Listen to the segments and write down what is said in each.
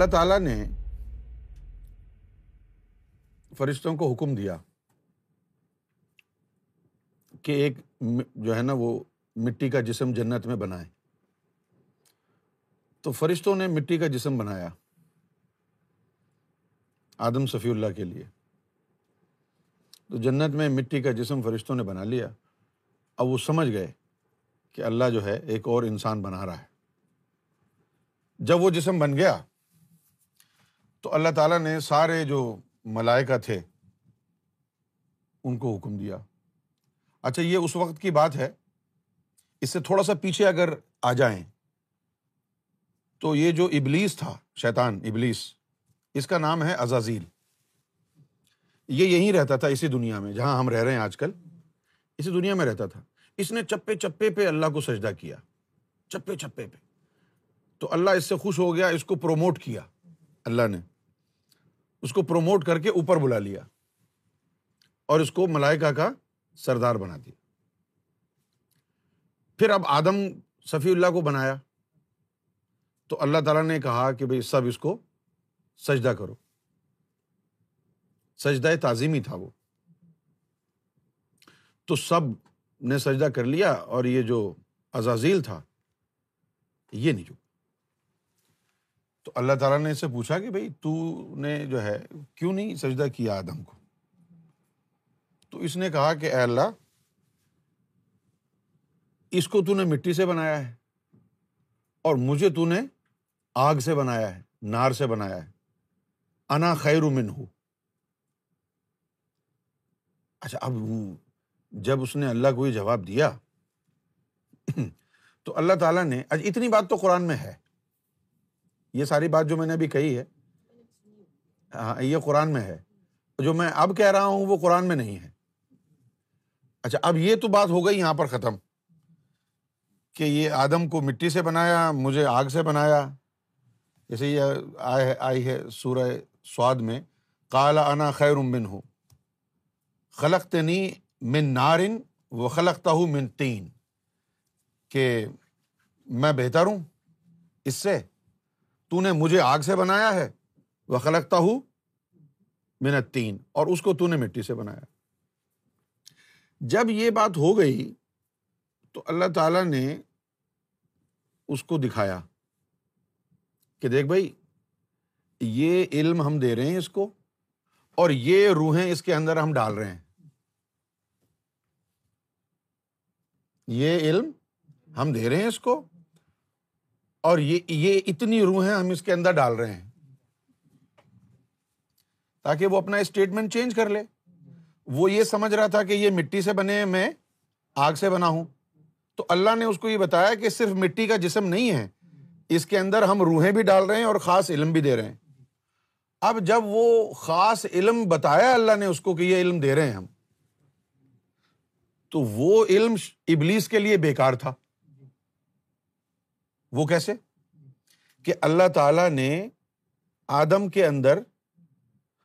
اللہ تعالیٰ نے فرشتوں کو حکم دیا کہ ایک جو ہے نا وہ مٹی کا جسم جنت میں بنائے تو فرشتوں نے مٹی کا جسم بنایا آدم صفی اللہ کے لیے۔ تو جنت میں مٹی کا جسم فرشتوں نے بنا لیا۔ اب وہ سمجھ گئے کہ اللہ جو ہے ایک اور انسان بنا رہا ہے۔ جب وہ جسم بن گیا تو اللہ تعالیٰ نے سارے جو ملائکہ تھے، ان کو حکم دیا۔ اچھا یہ اس وقت کی بات ہے۔ اس سے تھوڑا سا پیچھے اگر آ جائیں، تو یہ جو ابلیس تھا، شیطان، ابلیس، اس کا نام ہے ازازیل یہ یہیں رہتا تھا، اسی دنیا میں، جہاں ہم رہ رہے ہیں آج کل۔ اسی دنیا میں رہتا تھا۔ اس نے چپے چپے پہ اللہ کو سجدہ کیا۔ چپے چپے پہ۔ تو اللہ اس سے خوش ہو گیا، اس کو پروموٹ کیا۔ اللہ نے اس کو پروموٹ کر کے اوپر بلا لیا اور اس کو ملائکہ کا سردار بنا دیا۔ پھر اب آدم صفی اللہ کو بنایا۔ تو اللہ تعالیٰ نے کہا کہ بھائی سب اس کو سجدہ کرو۔ سجدہ تعظیمی تھا وہ۔ تو سب نے سجدہ کر لیا اور یہ جو ازازیل تھا، یہ نہیں جو تو اللہ تعالیٰ نے اس سے پوچھا کہ بھائی تو نے جو ہے کیوں نہیں سجدہ کیا آدم کو؟ تو اس نے کہا کہ اے اللہ، اس کو تو نے مٹی سے بنایا ہے اور مجھے تو نے آگ سے بنایا ہے، نار سے بنایا ہے۔ انا خیر من ہوں اچھا اب جب اس نے اللہ کو یہ جواب دیا، تو اللہ تعالیٰ نے اچھا، اتنی بات تو قرآن میں ہے۔ یہ ساری بات جو میں نے ابھی کہی ہے ہاں یہ قرآن میں ہے۔ جو میں اب کہہ رہا ہوں وہ قرآن میں نہیں ہے۔ اچھا اب یہ تو بات ہو گئی یہاں پر ختم کہ یہ آدم کو مٹی سے بنایا، مجھے آگ سے بنایا۔ جیسے یہ آئی ہے سورہ سواد میں کالا انا خیر من ہوں خلق تنی من نارن و خلقتا ہوں من تین۔ کہ میں بہتر ہوں اس سے؟ تو نے مجھے آگ سے بنایا ہے۔ وہ خلقتا ہوں منت تین اور اس کو تو نے مٹی سے بنایا۔ جب یہ بات ہو گئی تو اللہ تعالی نے اس کو دکھایا کہ دیکھ بھائی، یہ علم ہم دے رہے ہیں اس کو اور یہ روحیں اس کے اندر ہم ڈال رہے ہیں۔ یہ علم ہم دے رہے ہیں اس کو۔ اور یہ یہ اتنی روحیں ہم اس کے اندر ڈال رہے ہیں تاکہ وہ اپنا اسٹیٹمنٹ چینج کر لے۔ وہ یہ سمجھ رہا تھا کہ یہ مٹی سے بنے میں آگ سے بنا ہوں۔ تو اللہ نے اس کو یہ بتایا کہ صرف مٹی کا جسم نہیں ہے، اس کے اندر ہم روحیں بھی ڈال رہے ہیں اور خاص علم بھی دے رہے ہیں۔ اب جب وہ خاص علم بتایا اللہ نے اس کو کہ یہ علم دے رہے ہیں ہم، تو وہ علم ابلیس کے لیے بیکار تھا۔ وہ کیسے؟ کہ اللہ تعالی نے آدم کے اندر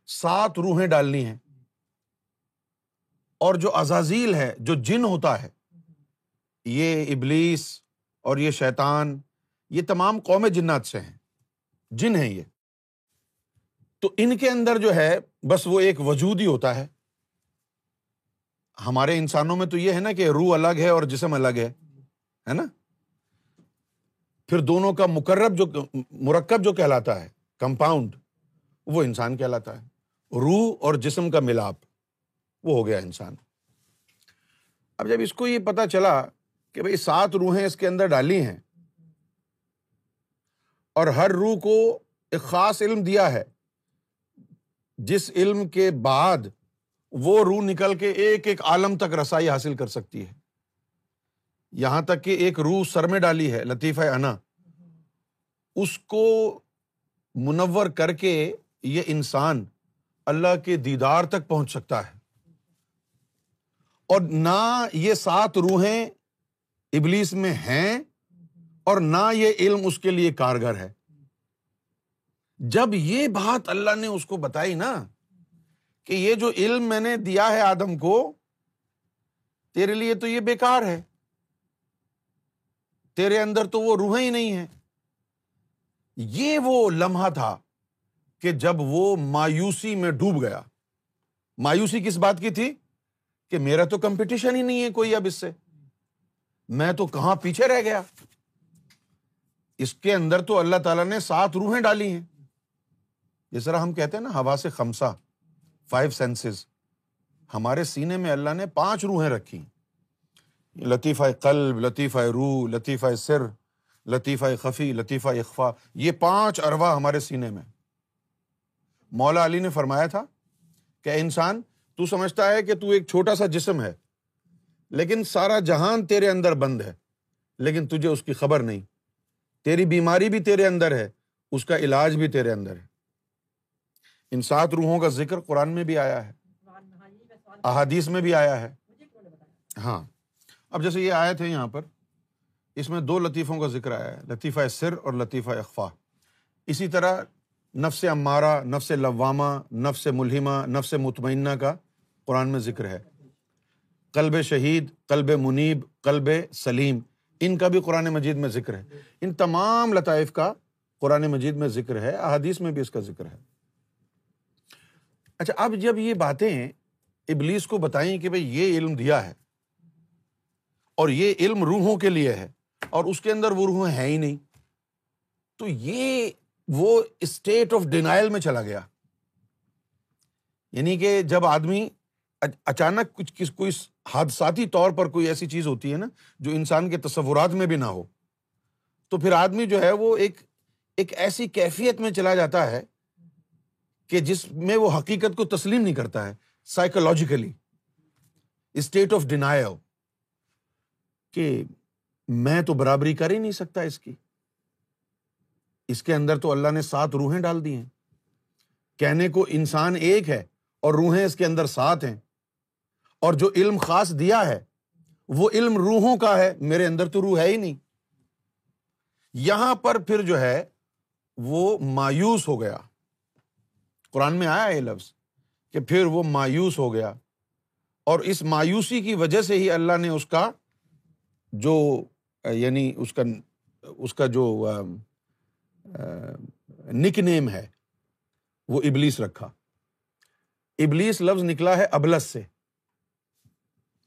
سات روحیں ڈالنی ہیں۔ اور جو ازازیل ہے، جو جن ہوتا ہے، یہ ابلیس اور یہ شیطان، یہ تمام قوم جنات سے ہیں۔ جن ہیں یہ۔ تو ان کے اندر جو ہے، بس وہ ایک وجود ہی ہوتا ہے۔ ہمارے انسانوں میں تو یہ ہے نا کہ روح الگ ہے اور جسم الگ ہے ہے نا؟ پھر دونوں کا مقرب جو مرکب جو کہلاتا ہے کمپاؤنڈ وہ انسان کہلاتا ہے۔ روح اور جسم کا ملاپ، وہ ہو گیا انسان۔ اب جب اس کو یہ پتا چلا کہ بھائی سات روحیں اس کے اندر ڈالی ہیں اور ہر روح کو ایک خاص علم دیا ہے، جس علم کے بعد وہ روح نکل کے ایک ایک عالم تک رسائی حاصل کر سکتی ہے۔ یہاں تک کہ ایک روح سر میں ڈالی ہے، لطیفہ انا۔ اس کو منور کر کے یہ انسان اللہ کے دیدار تک پہنچ سکتا ہے۔ اور نہ یہ سات روحیں ابلیس میں ہیں اور نہ یہ علم اس کے لیے کارگر ہے۔ جب یہ بات اللہ نے اس کو بتائی نا کہ یہ جو علم میں نے دیا ہے آدم کو، تیرے لیے تو یہ بیکار ہے۔ تیرے اندر تو وہ روحیں ہی نہیں ہے یہ وہ لمحہ تھا کہ جب وہ مایوسی میں ڈوب گیا۔ مایوسی کس بات کی تھی؟ کہ میرا تو کمپٹیشن ہی نہیں ہے کوئی اب اس سے۔ میں تو کہاں پیچھے رہ گیا؟ اس کے اندر تو اللہ تعالیٰ نے سات روحیں ڈالی ہیں۔ جس طرح ہم کہتے ہیں نا ہوا سے خمسا فائیو سینسز ہمارے سینے میں اللہ نے پانچ روحیں رکھی۔ لطیفہ قلب لطیفہ روح لطیفہ سر لطیفہ خفی لطیفہ اخفا یہ پانچ اروا ہمارے سینے میں مولا علی نے فرمایا تھا کہ انسان تو سمجھتا ہے کہ تو ایک چھوٹا سا جسم ہے لیکن سارا جہان تیرے اندر بند ہے لیکن تجھے اس کی خبر نہیں۔ تیری بیماری بھی تیرے اندر ہے اس کا علاج بھی تیرے اندر ہے۔ ان سات روحوں کا ذکر قرآن میں بھی آیا ہے احادیث میں بھی آیا ہے۔ ہاں۔ اب جیسے یہ آئے تھے یہاں پر، اس میں دو لطیفوں کا ذکر آیا ہے، لطیفہ سر اور لطیفہ اخفا۔ اسی طرح نفس عمارہ نفس لوامہ، نفس ملحمہ نفس مطمئنہ کا قرآن میں ذکر ہے۔ قلب شہید، قلب منیب، قلب سلیم، ان کا بھی قرآن مجید میں ذکر ہے۔ ان تمام لطائف کا قرآن مجید میں ذکر ہے، احادیث میں بھی اس کا ذکر ہے۔ اچھا اب جب یہ باتیں ابلیس کو بتائیں کہ بھائی یہ علم دیا ہے اور یہ علم روحوں کے لیے ہے اور اس کے اندر وہ روح ہے ہی نہیں۔ تو یہ وہ اسٹیٹ آف ڈینائل میں چلا گیا۔ یعنی کہ جب آدمی اچانک کچھ کس، کوئی حادثاتی طور پر کوئی ایسی چیز ہوتی ہے نا جو انسان کے تصورات میں بھی نہ ہو، تو پھر آدمی جو ہے وہ ایک ایک ایسی کیفیت میں چلا جاتا ہے کہ جس میں وہ حقیقت کو تسلیم نہیں کرتا ہے سائیکولوجیکلی اسٹیٹ آف ڈینائل کہ میں تو برابری کر ہی نہیں سکتا اس کی۔ اس کے اندر تو اللہ نے سات روحیں ڈال دی ہیں۔ کہنے کو انسان ایک ہے اور روحیں اس کے اندر سات ہیں۔ اور جو علم خاص دیا ہے، وہ علم روحوں کا ہے، میرے اندر تو روح ہے ہی نہیں۔ یہاں پر پھر جو ہے، وہ مایوس ہو گیا۔ قرآن میں آیا یہ لفظ کہ پھر وہ مایوس ہو گیا۔ اور اس مایوسی کی وجہ سے ہی اللہ نے اس کا جو یعنی اس کا اس کا جو نک نیم ہے، وہ ابلیس رکھا۔ ابلیس لفظ نکلا ہے ابلس سے۔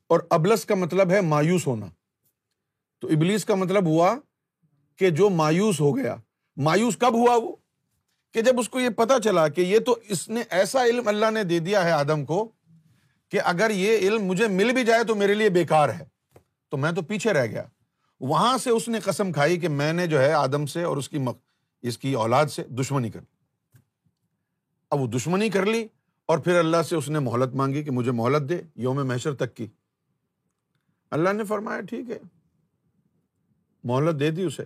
اور ابلس کا مطلب ہے مایوس ہونا۔ تو ابلیس کا مطلب ہوا کہ جو مایوس ہو گیا۔ مایوس کب ہوا وہ؟ کہ جب اس کو یہ پتا چلا کہ یہ تو اس نے ایسا علم اللہ نے دے دیا ہے آدم کو کہ اگر یہ علم مجھے مل بھی جائے تو میرے لیے بےکار ہے۔ تو میں تو پیچھے رہ گیا۔ وہاں سے اس نے قسم کھائی کہ میں نے جو ہے آدم سے اور اس کی اس کی اولاد سے دشمنی کر لی۔ اب وہ دشمنی کر لی اور پھر اللہ سے اس نے مہلت مانگی کہ مجھے مہلت دے یوم محشر تک کی۔ اللہ نے فرمایا، ٹھیک ہے۔ مہلت دے دی اسے۔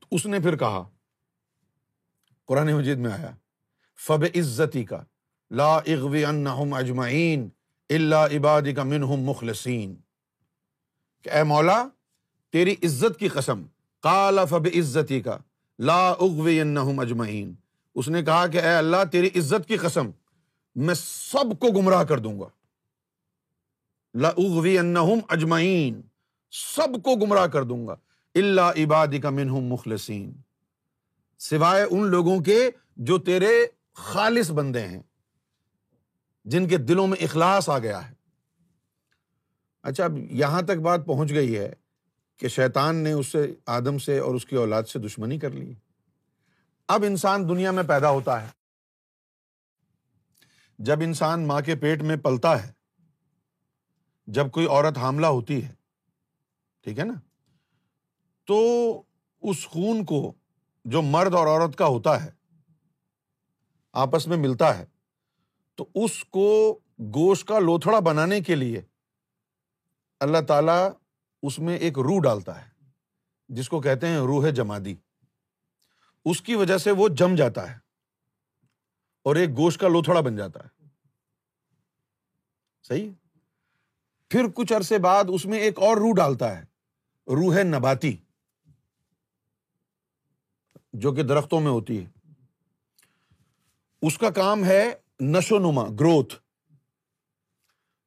تو اس نے پھر کہا، قرآن مجید میں آیا فب عزتی کا لا اغوی انہم اجمعین۔ اللہ عبادی کا منہم مخلصین کہ اے مولا، تیری عزت کی قسم کالا فب عزتی کا لا اغوی اجمعین اس نے کہا کہ اے اللہ، تیری عزت کی قسم، میں سب کو گمراہ کر دوں گا۔ لا اغوی اجمعین سب کو گمراہ کر دوں گا۔ اللہ عبادی کا منہم مخلصین سوائے ان لوگوں کے جو تیرے خالص بندے ہیں۔ جن کے دلوں میں اخلاص آ گیا ہے۔ اچھا اب یہاں تک بات پہنچ گئی ہے کہ شیطان نے اس سے آدم سے اور اس کی اولاد سے دشمنی کر لی۔ اب انسان دنیا میں پیدا ہوتا ہے۔ جب انسان ماں کے پیٹ میں پلتا ہے، جب کوئی عورت حاملہ ہوتی ہے، ٹھیک ہے نا؟ تو اس خون کو جو مرد اور عورت کا ہوتا ہے، آپس میں ملتا ہے۔ تو اس کو گوشت کا لوتھڑا بنانے کے لیے اللہ تعالیٰ اس میں ایک روح ڈالتا ہے، جس کو کہتے ہیں روح جمادی۔ اس کی وجہ سے وہ جم جاتا ہے اور ایک گوشت کا لوتھڑا بن جاتا ہے۔ صحیح؟ پھر کچھ عرصے بعد اس میں ایک اور روح ڈالتا ہے، روح نباتی، جو کہ درختوں میں ہوتی ہے۔ اس کا کام ہے نشو نما، گروتھ۔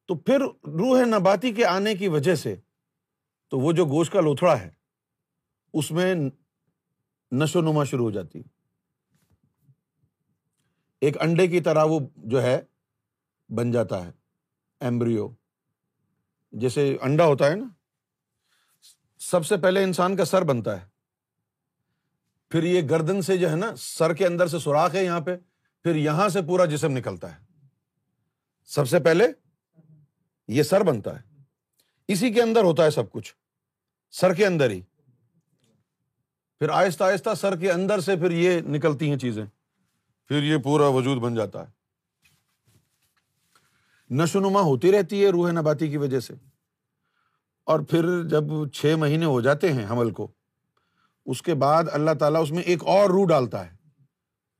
تو پھر روح نباتی کے آنے کی وجہ سے تو وہ جو گوشت کا لوتھڑا ہے، اس میں نشو نما شروع ہو جاتی۔ ایک انڈے کی طرح وہ جو ہے، بن جاتا ہے، ایمبریو۔ جیسے انڈا ہوتا ہے نا، سب سے پہلے انسان کا سر بنتا ہے۔ پھر یہ گردن سے جو ہے نا، سر کے اندر سے سوراخ ہے یہاں پہ۔ پھر یہاں سے پورا جسم نکلتا ہے۔ سب سے پہلے یہ سر بنتا ہے۔ اسی کے اندر ہوتا ہے سب کچھ۔ سر کے اندر ہی۔ پھر آہستہ آہستہ سر کے اندر سے پھر یہ نکلتی ہیں چیزیں۔ پھر یہ پورا وجود بن جاتا ہے۔ نشو نما ہوتی رہتی ہے روح نباتی کی وجہ سے۔ اور پھر جب چھ مہینے ہو جاتے ہیں حمل کو، اس کے بعد اللہ تعالیٰ اس میں ایک اور روح ڈالتا ہے۔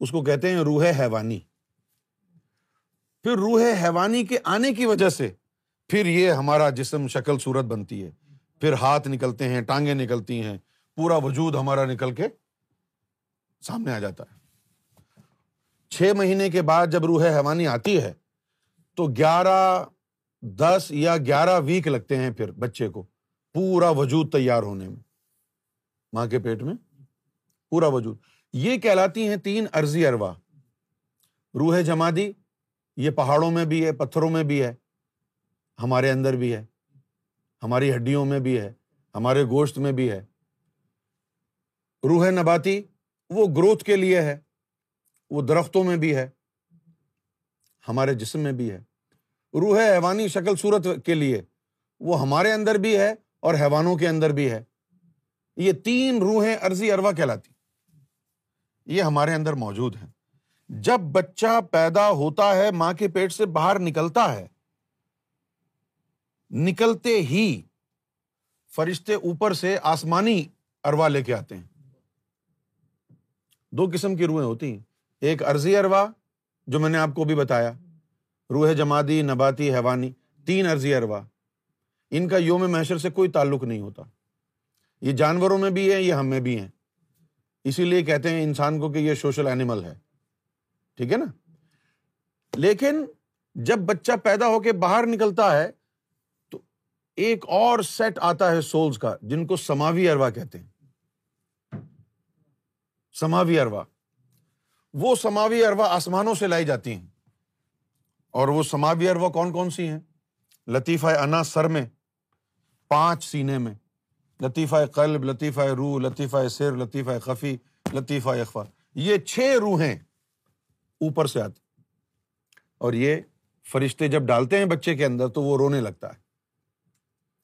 اس کو کہتے ہیں روح حیوانی۔ پھر روح حیوانی کے آنے کی وجہ سے پھر یہ ہمارا جسم شکل صورت بنتی ہے۔ پھر ہاتھ نکلتے ہیں، ٹانگیں نکلتی ہیں، پورا وجود ہمارا نکل کے سامنے آ جاتا ہے۔ چھ مہینے کے بعد جب روح حیوانی آتی ہے تو گیارہ دس یا گیارہ ویک لگتے ہیں پھر بچے کو پورا وجود تیار ہونے میں۔ ماں کے پیٹ میں پورا وجود۔ یہ کہلاتی ہیں تین ارضی اروا روح جمادی، یہ پہاڑوں میں بھی ہے، پتھروں میں بھی ہے، ہمارے اندر بھی ہے، ہماری ہڈیوں میں بھی ہے، ہمارے گوشت میں بھی ہے۔ روح نباتی، وہ گروتھ کے لیے ہے، وہ درختوں میں بھی ہے، ہمارے جسم میں بھی ہے۔ روح حیوانی شکل صورت کے لیے، وہ ہمارے اندر بھی ہے اور حیوانوں کے اندر بھی ہے۔ یہ تین روحیں عرضی اروا کہلاتی۔ یہ ہمارے اندر موجود ہیں۔ جب بچہ پیدا ہوتا ہے، ماں کے پیٹ سے باہر نکلتا ہے، نکلتے ہی فرشتے اوپر سے آسمانی اروا لے کے آتے ہیں۔ دو قسم کی روحیں ہوتی ہیں۔ ایک عرضی اروا، جو میں نے آپ کو بھی بتایا، روح جمادی، نباتی، حیوانی، تین عرضی اروا۔ ان کا یوم محشر سے کوئی تعلق نہیں ہوتا۔ یہ جانوروں میں بھی ہے یہ ہم میں بھی ہیں۔ اسی لیے کہتے ہیں انسان کو کہ یہ سوشل اینیمل ہے۔ ٹھیک ہے نا؟ لیکن جب بچہ پیدا ہو کے باہر نکلتا ہے تو ایک اور سیٹ آتا ہے سولس کا، جن کو سماوی اروا کہتے ہیں۔ سماوی اروا۔ وہ سماوی اروا آسمانوں سے لائی جاتی ہیں۔ اور وہ سماوی اروا کون کون سی ہیں؟ لطیفہ انا سر میں، پانچ سینے میں۔ لطیفہ قلب، لطیفہ روح، لطیفہ سر، لطیفہ خفی، لطیفہ اخوا یہ چھ روحیں اوپر سے آتی۔ اور یہ فرشتے جب ڈالتے ہیں بچے کے اندر تو وہ رونے لگتا ہے۔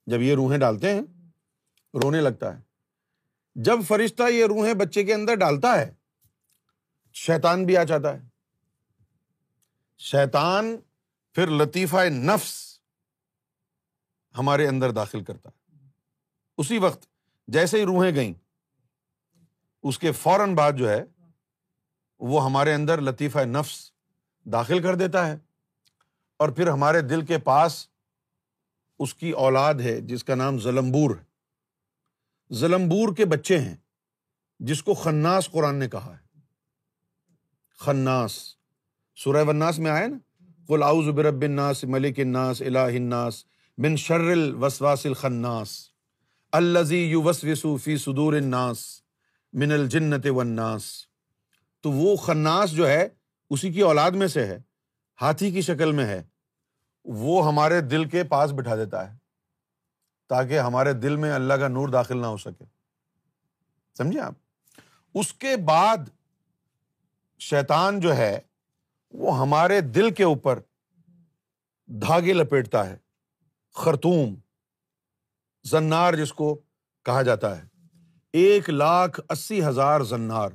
جب یہ روحیں ڈالتے ہیں، رونے لگتا ہے۔ جب فرشتہ یہ روحیں بچے کے اندر ڈالتا ہے، شیطان بھی آ جاتا ہے۔ شیطان پھر لطیفہ نفس ہمارے اندر داخل کرتا ہے۔ اسی وقت جیسے ہی روحیں گئیں، اس کے فوراً بعد جو ہے، وہ ہمارے اندر لطیفہ نفس داخل کر دیتا ہے اور پھر ہمارے دل کے پاس اس کی اولاد ہے، جس کا نام زلمبور ہے۔ زلمبور کے بچے ہیں، جس کو خناس قرآن نے کہا ہے۔ خناس۔ سورہ وناس میں آئے نا؟ کل اعوذ برب الناس، ملک الناس، الہ الناس بن شر الوسواس الخناس۔ الزی یو وسوسو فی صدور الناس من الجنت والناس۔ تو وہ خناس جو ہے، اسی کی اولاد میں سے ہے، ہاتھی کی شکل میں ہے، وہ ہمارے دل کے پاس بٹھا دیتا ہے، تاکہ ہمارے دل میں اللہ کا نور داخل نہ ہو سکے۔ سمجھے آپ؟ اس کے بعد شیطان جو ہے، وہ ہمارے دل کے اوپر دھاگے لپیٹتا ہے، خرطوم۔ زنار جس کو کہا جاتا ہے۔ ایک لاکھ اسی ہزار زنار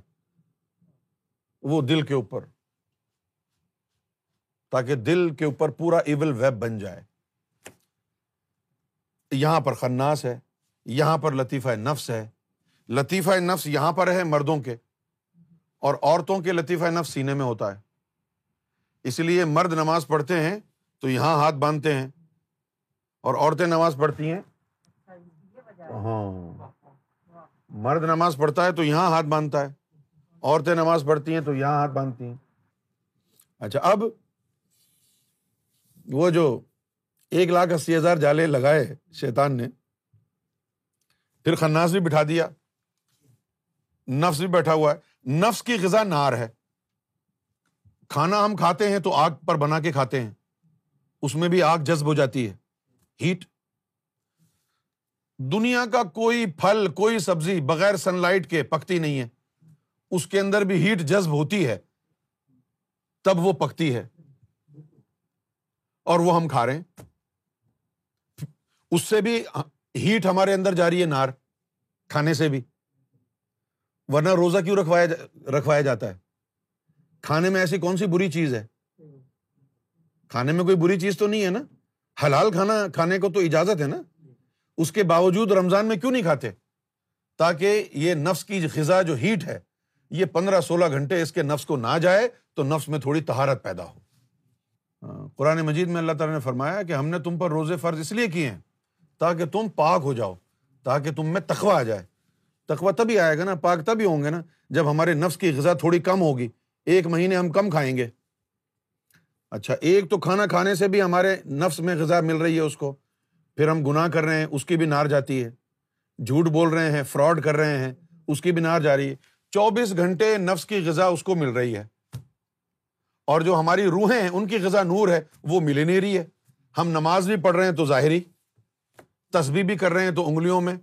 وہ دل کے اوپر، تاکہ دل کے اوپر پورا ایول ویب بن جائے۔ یہاں پر خناس ہے، یہاں پر لطیفہ نفس ہے۔ لطیفہ نفس یہاں پر ہے مردوں کے، اور عورتوں کے لطیفہ نفس سینے میں ہوتا ہے۔ اس لیے مرد نماز پڑھتے ہیں تو یہاں ہاتھ باندھتے ہیں، اور عورتیں نماز پڑھتی ہیں ہاں۔ مرد نماز پڑھتا ہے تو یہاں ہاتھ باندھتا ہے۔ عورتیں نماز پڑھتی ہیں تو یہاں ہاتھ باندھتی ہیں۔ اچھا اب وہ جو ایک لاکھ اسی ہزار جالے لگائے شیطان نے، پھر خناس بھی بٹھا دیا۔ نفس بھی بیٹھا ہوا ہے۔ نفس کی غذا نار ہے۔ کھانا ہم کھاتے ہیں تو آگ پر بنا کے کھاتے ہیں۔ اس میں بھی آگ جذب ہو جاتی ہے۔ ہیٹ۔ دنیا کا کوئی پھل، کوئی سبزی بغیر سن لائٹ کے پکتی نہیں ہے۔ اس کے اندر بھی ہیٹ جذب ہوتی ہے۔ تب وہ پکتی ہے۔ اور وہ ہم کھا رہے ہیں۔ اس سے بھی ہیٹ ہمارے اندر جا رہی ہے نار، کھانے سے بھی۔ ورنہ روزہ کیوں رکھوایا رکھوایا جاتا ہے؟ کھانے میں ایسی کون سی بری چیز ہے؟ کھانے میں کوئی بری چیز تو نہیں ہے نا؟ حلال کھانا، کھانے کو تو اجازت ہے نا؟ اس کے باوجود رمضان میں کیوں نہیں کھاتے؟ تاکہ یہ نفس کی غذا جو ہیٹ ہے، یہ پندرہ سولہ گھنٹے اس کے نفس کو نہ جائے تو نفس میں تھوڑی تہارت پیدا ہو۔ قرآن مجید میں اللہ تعالیٰ نے فرمایا کہ ہم نے تم پر روزے فرض اس لیے کیے ہیں تاکہ تم پاک ہو جاؤ، تاکہ تم میں تخوا آ جائے۔ تخوا تبھی آئے گا نا، پاک تبھی ہوں گے نا، جب ہمارے نفس کی غذا تھوڑی کم ہوگی۔ ایک مہینے ہم کم کھائیں گے۔ اچھا ایک تو کھانا کھانے سے بھی ہمارے نفس میں غذا مل رہی ہے اس کو۔ پھر ہم گناہ کر رہے ہیں، اس کی بھی نار جاتی ہے۔ جھوٹ بول رہے ہیں، فراڈ کر رہے ہیں، اس کی بھی نار جا رہی ہے۔ چوبیس گھنٹے نفس کی غذا اس کو مل رہی ہے۔ اور جو ہماری روحیں ہیں، ان کی غذا نور ہے، وہ مل نہیں رہی ہے۔ ہم نماز بھی پڑھ رہے ہیں تو ظاہری تصبیح بھی کر رہے ہیں تو انگلیوں میں۔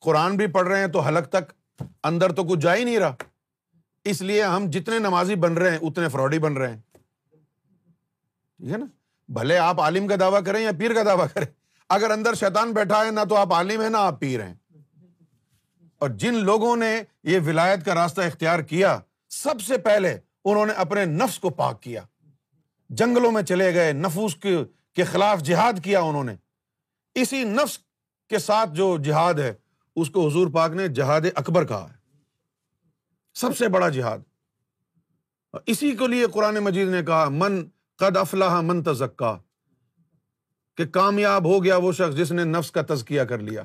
قرآن بھی پڑھ رہے ہیں تو حلق تک۔ اندر تو کچھ جا ہی نہیں رہا۔ اس لیے ہم جتنے نمازی بن رہے ہیں، اتنے فراڈی بن رہے ہیں۔ ٹھیک ہے نا؟ بھلے آپ عالم کا دعویٰ کریں یا پیر کا دعویٰ کریں، اگر اندر شیطان بیٹھا ہے نہ تو آپ عالم ہیں نہ آپ پیر ہیں۔ اور جن لوگوں نے یہ ولایت کا راستہ اختیار کیا، سب سے پہلے انہوں نے اپنے نفس کو پاک کیا۔ جنگلوں میں چلے گئے، نفوس کے خلاف جہاد کیا انہوں نے۔ اسی نفس کے ساتھ جو جہاد ہے، اس کو حضور پاک نے جہاد اکبر کہا ہے۔ سب سے بڑا جہاد۔ اسی کے لیے قرآن مجید نے کہا، من قد افلاح من تزکا کہ کامیاب ہو گیا وہ شخص جس نے نفس کا تزکیہ کر لیا۔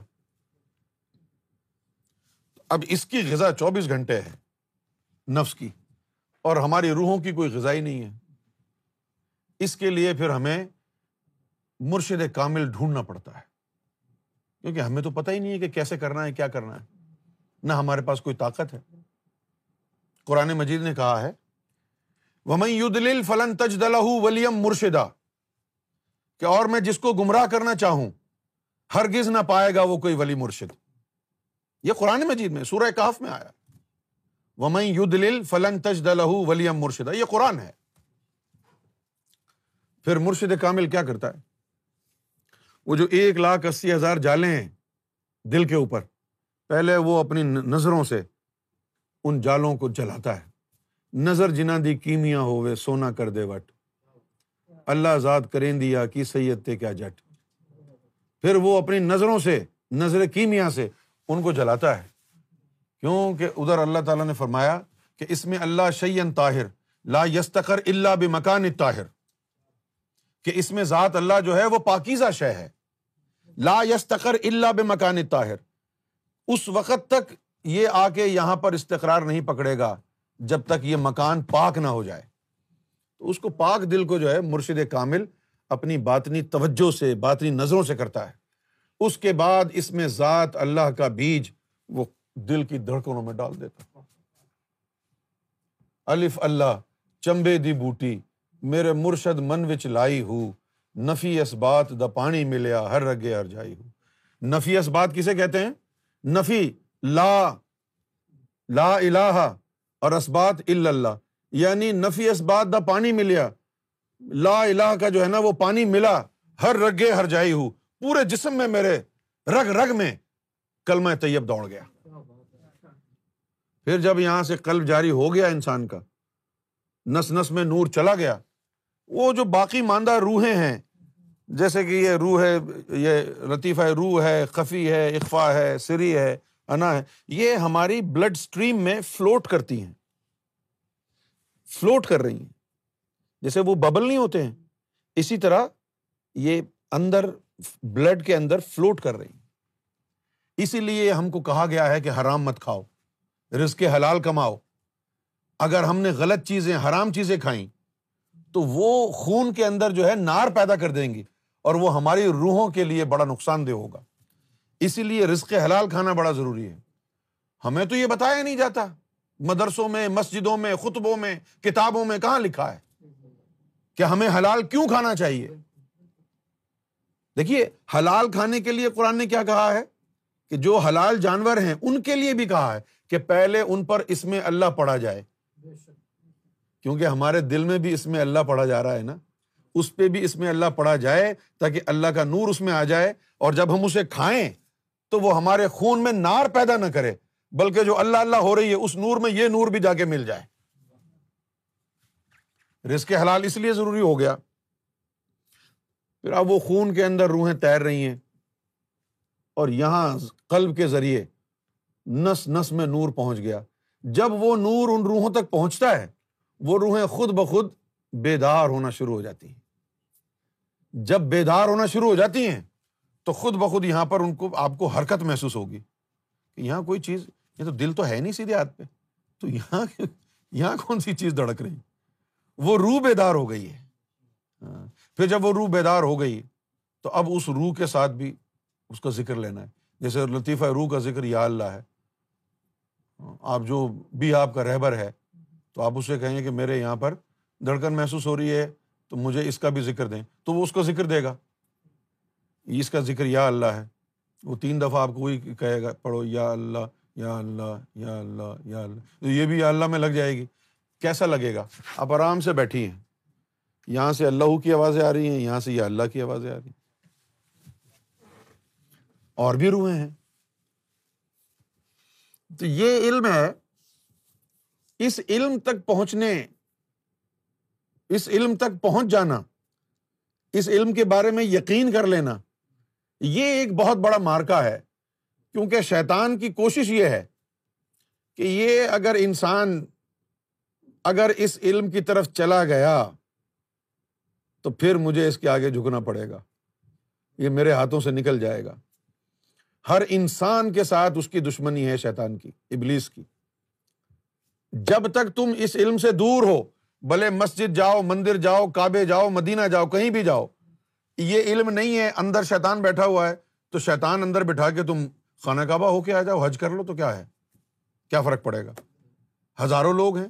اب اس کی غذا چوبیس گھنٹے ہے، نفس کی، اور ہماری روحوں کی کوئی غذا ہی نہیں ہے۔ اس کے لیے پھر ہمیں مرشد کامل ڈھونڈنا پڑتا ہے۔ کیونکہ ہمیں تو پتہ ہی نہیں ہے کہ کیسے کرنا ہے، کیا کرنا ہے۔ نہ ہمارے پاس کوئی طاقت ہے۔ قرآن مجید نے کہا ہے ومئی فلن تج دلہ ولیم مرشدہ کہ اور میں جس کو گمراہ کرنا چاہوں، ہرگز نہ پائے گا وہ کوئی ولی مرشد۔ یہ قرآن مجید میں، سورہ کاف میں آیا۔ ومئی یدل فلن تج دلہ ولیم مرشدہ یہ قرآن ہے۔ پھر مرشد کامل کیا کرتا ہے؟ وہ جو ایک لاکھ اسی ہزار جالے ہیں دل کے اوپر، پہلے وہ اپنی نظروں سے ان جالوں کو جلاتا ہے۔ نظر جنا دی کیمیا ہوئے سونا کر دے وٹ۔ اللہ آزاد کریں دیا کی سید تے کیا جٹ۔ پھر وہ اپنی نظروں سے، نظر کیمیا سے ان کو جلاتا ہے۔ کیوں کہ ادھر اللہ تعالیٰ نے فرمایا کہ اس میں اللہ شعین طاہر، لا یستقر اللہ بکان طاہر۔ کہ اس میں ذات اللہ جو ہے وہ پاکیزہ شہ ہے۔ لا یستقر اللہ بکان طاہر۔ اس وقت تک یہ آ کے یہاں پر استقرار نہیں پکڑے گا۔ جب تک یہ مکان پاک نہ ہو جائے۔ تو اس کو پاک دل کو جو ہے مرشد کامل اپنی باطنی توجہ سے، باطنی نظروں سے کرتا ہے۔ اس کے بعد اس میں ذات اللہ کا بیج وہ دل کی دھڑکنوں میں ڈال دیتا۔ الف اللہ، چمبے دی بوٹی، میرے مرشد من وچ لائی ہو، نفی اس بات دا پانی ملیا، ہر رگے ہر جائی ہو۔ نفی اس بات کسے کہتے ہیں؟ نفی، لا لا الہ اور اسبات اللہ۔ یعنی نفی اسبات دا پانی ملیا۔ لا الہ کا جو ہے نا وہ پانی ملا۔ ہر رگے ہر جائی ہوں پورے جسم میں میرے رگ رگ میں کل میں طیب دوڑ گیا۔ پھر جب یہاں سے قلب جاری ہو گیا انسان کا، نس نس میں نور چلا گیا۔ وہ جو باقی ماندہ روحیں ہیں، جیسے کہ یہ روح ہے، یہ لطیفہ روح ہے، خفی ہے اقفا ہے، سری ہے۔ انا ہے یہ ہماری بلڈ اسٹریم میں فلوٹ کرتی ہیں۔ فلوٹ کر رہی ہیں۔ جیسے وہ ببل نہیں ہوتے ہیں۔ اسی طرح یہ اندر بلڈ کے اندر فلوٹ کر رہی ہیں۔ اسی لیے ہم کو کہا گیا ہے کہ حرام مت کھاؤ۔ رزق حلال کماؤ۔ اگر ہم نے غلط چیزیں، حرام چیزیں کھائیں، تو وہ خون کے اندر جو ہے نار پیدا کر دیں گی اور وہ ہماری روحوں کے لیے بڑا نقصان دہ ہوگا۔ اسی لیے رزق حلال کھانا بڑا ضروری ہے۔ ہمیں تو یہ بتایا نہیں جاتا۔ مدرسوں میں، مسجدوں میں، خطبوں میں، کتابوں میں کہاں لکھا ہے کہ ہمیں حلال کیوں کھانا چاہیے؟ دیکھیے، حلال کھانے کے لیے قرآن نے کیا کہا ہے؟ کہ جو حلال جانور ہیں، ان کے لیے بھی کہا ہے کہ پہلے ان پر اس میں اللہ پڑھا جائے۔ کیونکہ ہمارے دل میں بھی اس میں اللہ پڑھا جا رہا ہے نا۔ اس پہ بھی اس میں اللہ پڑھا جائے تاکہ اللہ کا نور اس میں آ جائے اور جب ہم اسے کھائیں تو وہ ہمارے خون میں نار پیدا نہ کرے، بلکہ جو اللہ اللہ ہو رہی ہے، اس نور میں یہ نور بھی جا کے مل جائے۔ رزق حلال اس لیے ضروری ہو گیا۔ پھر اب وہ خون کے اندر روحیں تیر رہی ہیں۔ اور یہاں قلب کے ذریعے نس نس میں نور پہنچ گیا۔ جب وہ نور ان روحوں تک پہنچتا ہے، وہ روحیں خود بخود بیدار ہونا شروع ہو جاتی ہیں۔ جب بیدار ہونا شروع ہو جاتی ہیں تو خود بخود یہاں پر ان کو، آپ کو حرکت محسوس ہوگی کہ یہاں کوئی چیز، یہ تو دل تو ہے نہیں سیدھے ہاتھ پہ۔ تو یہاں یہاں کون سی چیز دڑک رہی؟ وہ روح بیدار ہو گئی ہے۔ ہاں۔ پھر جب وہ روح بیدار ہو گئی، تو اب اس روح کے ساتھ بھی اس کا ذکر لینا ہے۔ جیسے لطیفہ روح کا ذکر یا اللہ ہے۔ آپ جو بھی آپ کا رہبر ہے، تو آپ اسے کہیں کہ میرے یہاں پر دھڑکن محسوس ہو رہی ہے، تو مجھے اس کا بھی ذکر دیں۔ تو وہ اس کا ذکر دے گا۔ اس کا ذکر یا اللہ ہے۔ وہ تین دفعہ آپ کو وہی کہے گا، پڑھو یا اللہ یا اللہ یا اللہ یا اللہ۔ تو یہ بھی یا اللہ میں لگ جائے گی۔ کیسا لگے گا؟ آپ آرام سے بیٹھی ہیں۔ یہاں سے اللہ کی آوازیں آ رہی ہیں، یہاں سے یا اللہ کی آوازیں آ رہی ہیں۔ اور بھی روحیں ہیں۔ تو یہ علم ہے، اس علم تک پہنچنے، اس علم تک پہنچ جانا، اس علم کے بارے میں یقین کر لینا۔ یہ ایک بہت بڑا مارکا ہے، کیونکہ شیطان کی کوشش یہ ہے کہ یہ اگر انسان اگر اس علم کی طرف چلا گیا تو پھر مجھے اس کے آگے جھکنا پڑے گا۔ یہ میرے ہاتھوں سے نکل جائے گا۔ ہر انسان کے ساتھ اس کی دشمنی ہے شیطان کی، ابلیس کی۔ جب تک تم اس علم سے دور ہو، بھلے مسجد جاؤ، مندر جاؤ، کعبے جاؤ، مدینہ جاؤ، کہیں بھی جاؤ یہ علم نہیں ہے، اندر شیطان بیٹھا ہوا ہے، تو شیطان اندر بٹھا کے تم خانہ کعبہ ہو کے آ جاؤ، حج کر لو تو کیا ہے؟ کیا فرق پڑے گا؟ ہزاروں لوگ ہیں،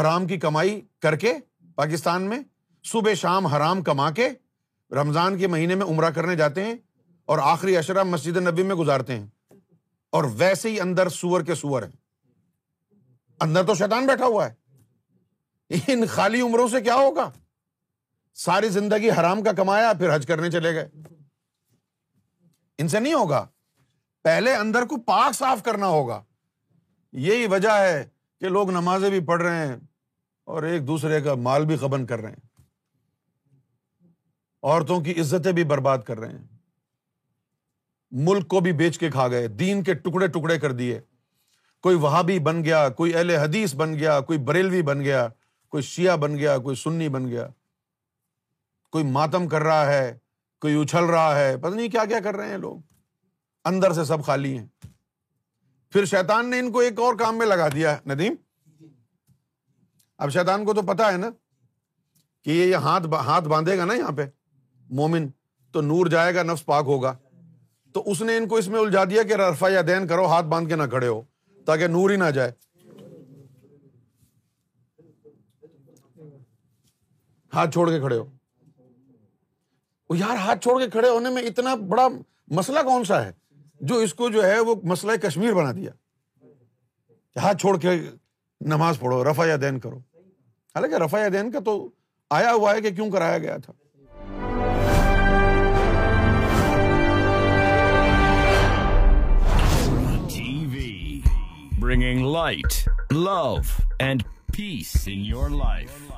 حرام کی کمائی کر کے پاکستان میں، صبح شام حرام کما کے رمضان کے مہینے میں عمرہ کرنے جاتے ہیں اور آخری اشرا مسجد نبی میں گزارتے ہیں۔ اور ویسے ہی اندر سور کے سور ہیں۔ اندر تو شیطان بیٹھا ہوا ہے۔ ان خالی عمروں سے کیا ہوگا؟ ساری زندگی حرام کا کمایا پھر حج کرنے چلے گئے۔ ان سے نہیں ہوگا۔ پہلے اندر کو پاک صاف کرنا ہوگا۔ یہی وجہ ہے کہ لوگ نمازیں بھی پڑھ رہے ہیں اور ایک دوسرے کا مال بھی قبن کر رہے ہیں۔ عورتوں کی عزتیں بھی برباد کر رہے ہیں۔ ملک کو بھی بیچ کے کھا گئے۔ دین کے ٹکڑے ٹکڑے کر دیے۔ کوئی وہابی بن گیا، کوئی اہل حدیث بن گیا، کوئی بریلوی بن گیا، کوئی شیعہ بن گیا، کوئی سنی بن گیا۔ کوئی ماتم کر رہا ہے، کوئی اچھل رہا ہے، پتہ نہیں کیا کیا کر رہے ہیں لوگ۔ اندر سے سب خالی ہیں۔ پھر شیطان نے ان کو ایک اور کام میں لگا دیا، ندیم۔ اب شیطان کو تو پتا ہے نا کہ یہ ہاتھ ہاتھ باندھے گا نا یہاں پہ، مومن، تو نور جائے گا، نفس پاک ہوگا۔ تو اس نے ان کو اس میں الجھا دیا کہ رفا یا دین کرو، ہاتھ باندھ کے نہ کھڑے ہو، تاکہ نور ہی نہ جائے۔ ہاتھ چھوڑ کے کھڑے ہو۔ یار ہاتھ چھوڑ کے کھڑے ہونے میں اتنا بڑا مسئلہ کون سا ہے؟ جو اس کو جو ہے وہ مسئلہ کشمیر بنا دیا۔ ہاتھ چھوڑ کے نماز پڑھو رفا یا دین کرو۔ حالانکہ رفا یا دین کا تو آیا ہوا ہے کہ کیوں کرایا گیا تھا۔ bringing light, love, and peace in your life.